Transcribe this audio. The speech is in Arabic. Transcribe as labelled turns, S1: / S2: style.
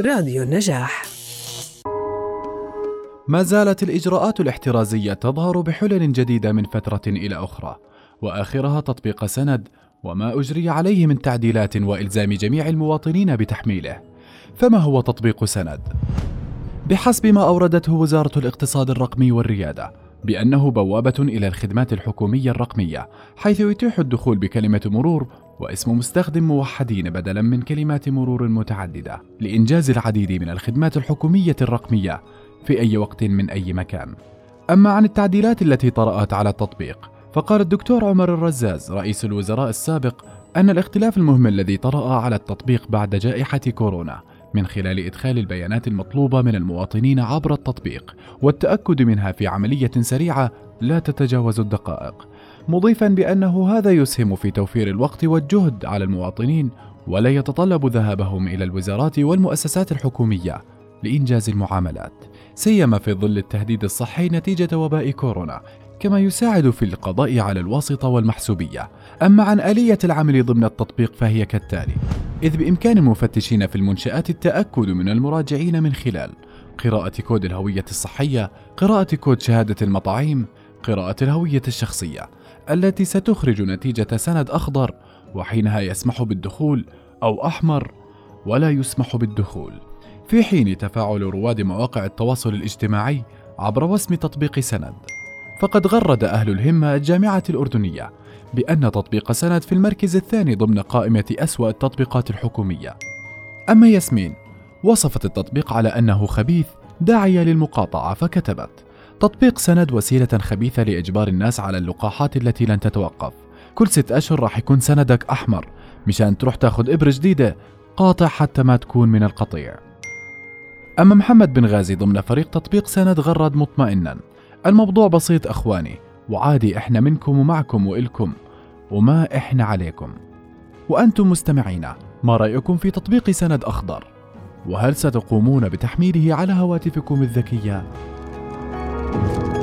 S1: راديو النجاح
S2: ما زالت الإجراءات الاحترازية تظهر بحلل جديدة من فترة إلى أخرى وآخرها تطبيق سند وما أجري عليه من تعديلات وإلزام جميع المواطنين بتحميله فما هو تطبيق سند؟ بحسب ما أوردته وزارة الاقتصاد الرقمي والريادة بأنه بوابة إلى الخدمات الحكومية الرقمية حيث يتيح الدخول بكلمة مرور واسم مستخدم موحدين بدلا من كلمات مرور متعددة لإنجاز العديد من الخدمات الحكومية الرقمية في أي وقت من أي مكان. أما عن التعديلات التي طرأت على التطبيق فقال الدكتور عمر الرزاز رئيس الوزراء السابق أن الاختلاف المهم الذي طرأ على التطبيق بعد جائحة كورونا من خلال إدخال البيانات المطلوبة من المواطنين عبر التطبيق والتأكد منها في عملية سريعة لا تتجاوز الدقائق. مضيفا بأنه هذا يسهم في توفير الوقت والجهد على المواطنين ولا يتطلب ذهابهم إلى الوزارات والمؤسسات الحكومية لإنجاز المعاملات سيما في ظل التهديد الصحي نتيجة وباء كورونا كما يساعد في القضاء على الواسطة والمحسوبية. أما عن آلية العمل ضمن التطبيق فهي كالتالي إذ بإمكان المفتشين في المنشآت التأكد من المراجعين من خلال قراءة كود الهوية الصحية، قراءة كود شهادة المطاعيم، قراءة الهوية الشخصية، التي ستخرج نتيجة سند أخضر وحينها يسمح بالدخول أو أحمر ولا يسمح بالدخول. في حين تفاعل رواد مواقع التواصل الاجتماعي عبر وسم تطبيق سند. فقد غرد أهل الهمة الجامعة الأردنية بأن تطبيق سند في المركز الثاني ضمن قائمة أسوأ التطبيقات الحكومية. أما ياسمين وصفت التطبيق على أنه خبيث داعية للمقاطعة فكتبت: تطبيق سند وسيلة خبيثة لإجبار الناس على اللقاحات التي لن تتوقف. كل ست أشهر راح يكون سندك أحمر مشان تروح تاخذ إبرة جديدة قاطع حتى ما تكون من القطيع. أما محمد بن غازي ضمن فريق تطبيق سند غرد مطمئنا الموضوع بسيط أخواني وعادي إحنا منكم ومعكم وإلكم وما إحنا عليكم وأنتم مستمعينا ما رأيكم في تطبيق سند أخضر؟ وهل ستقومون بتحميله على هواتفكم الذكية؟ thank you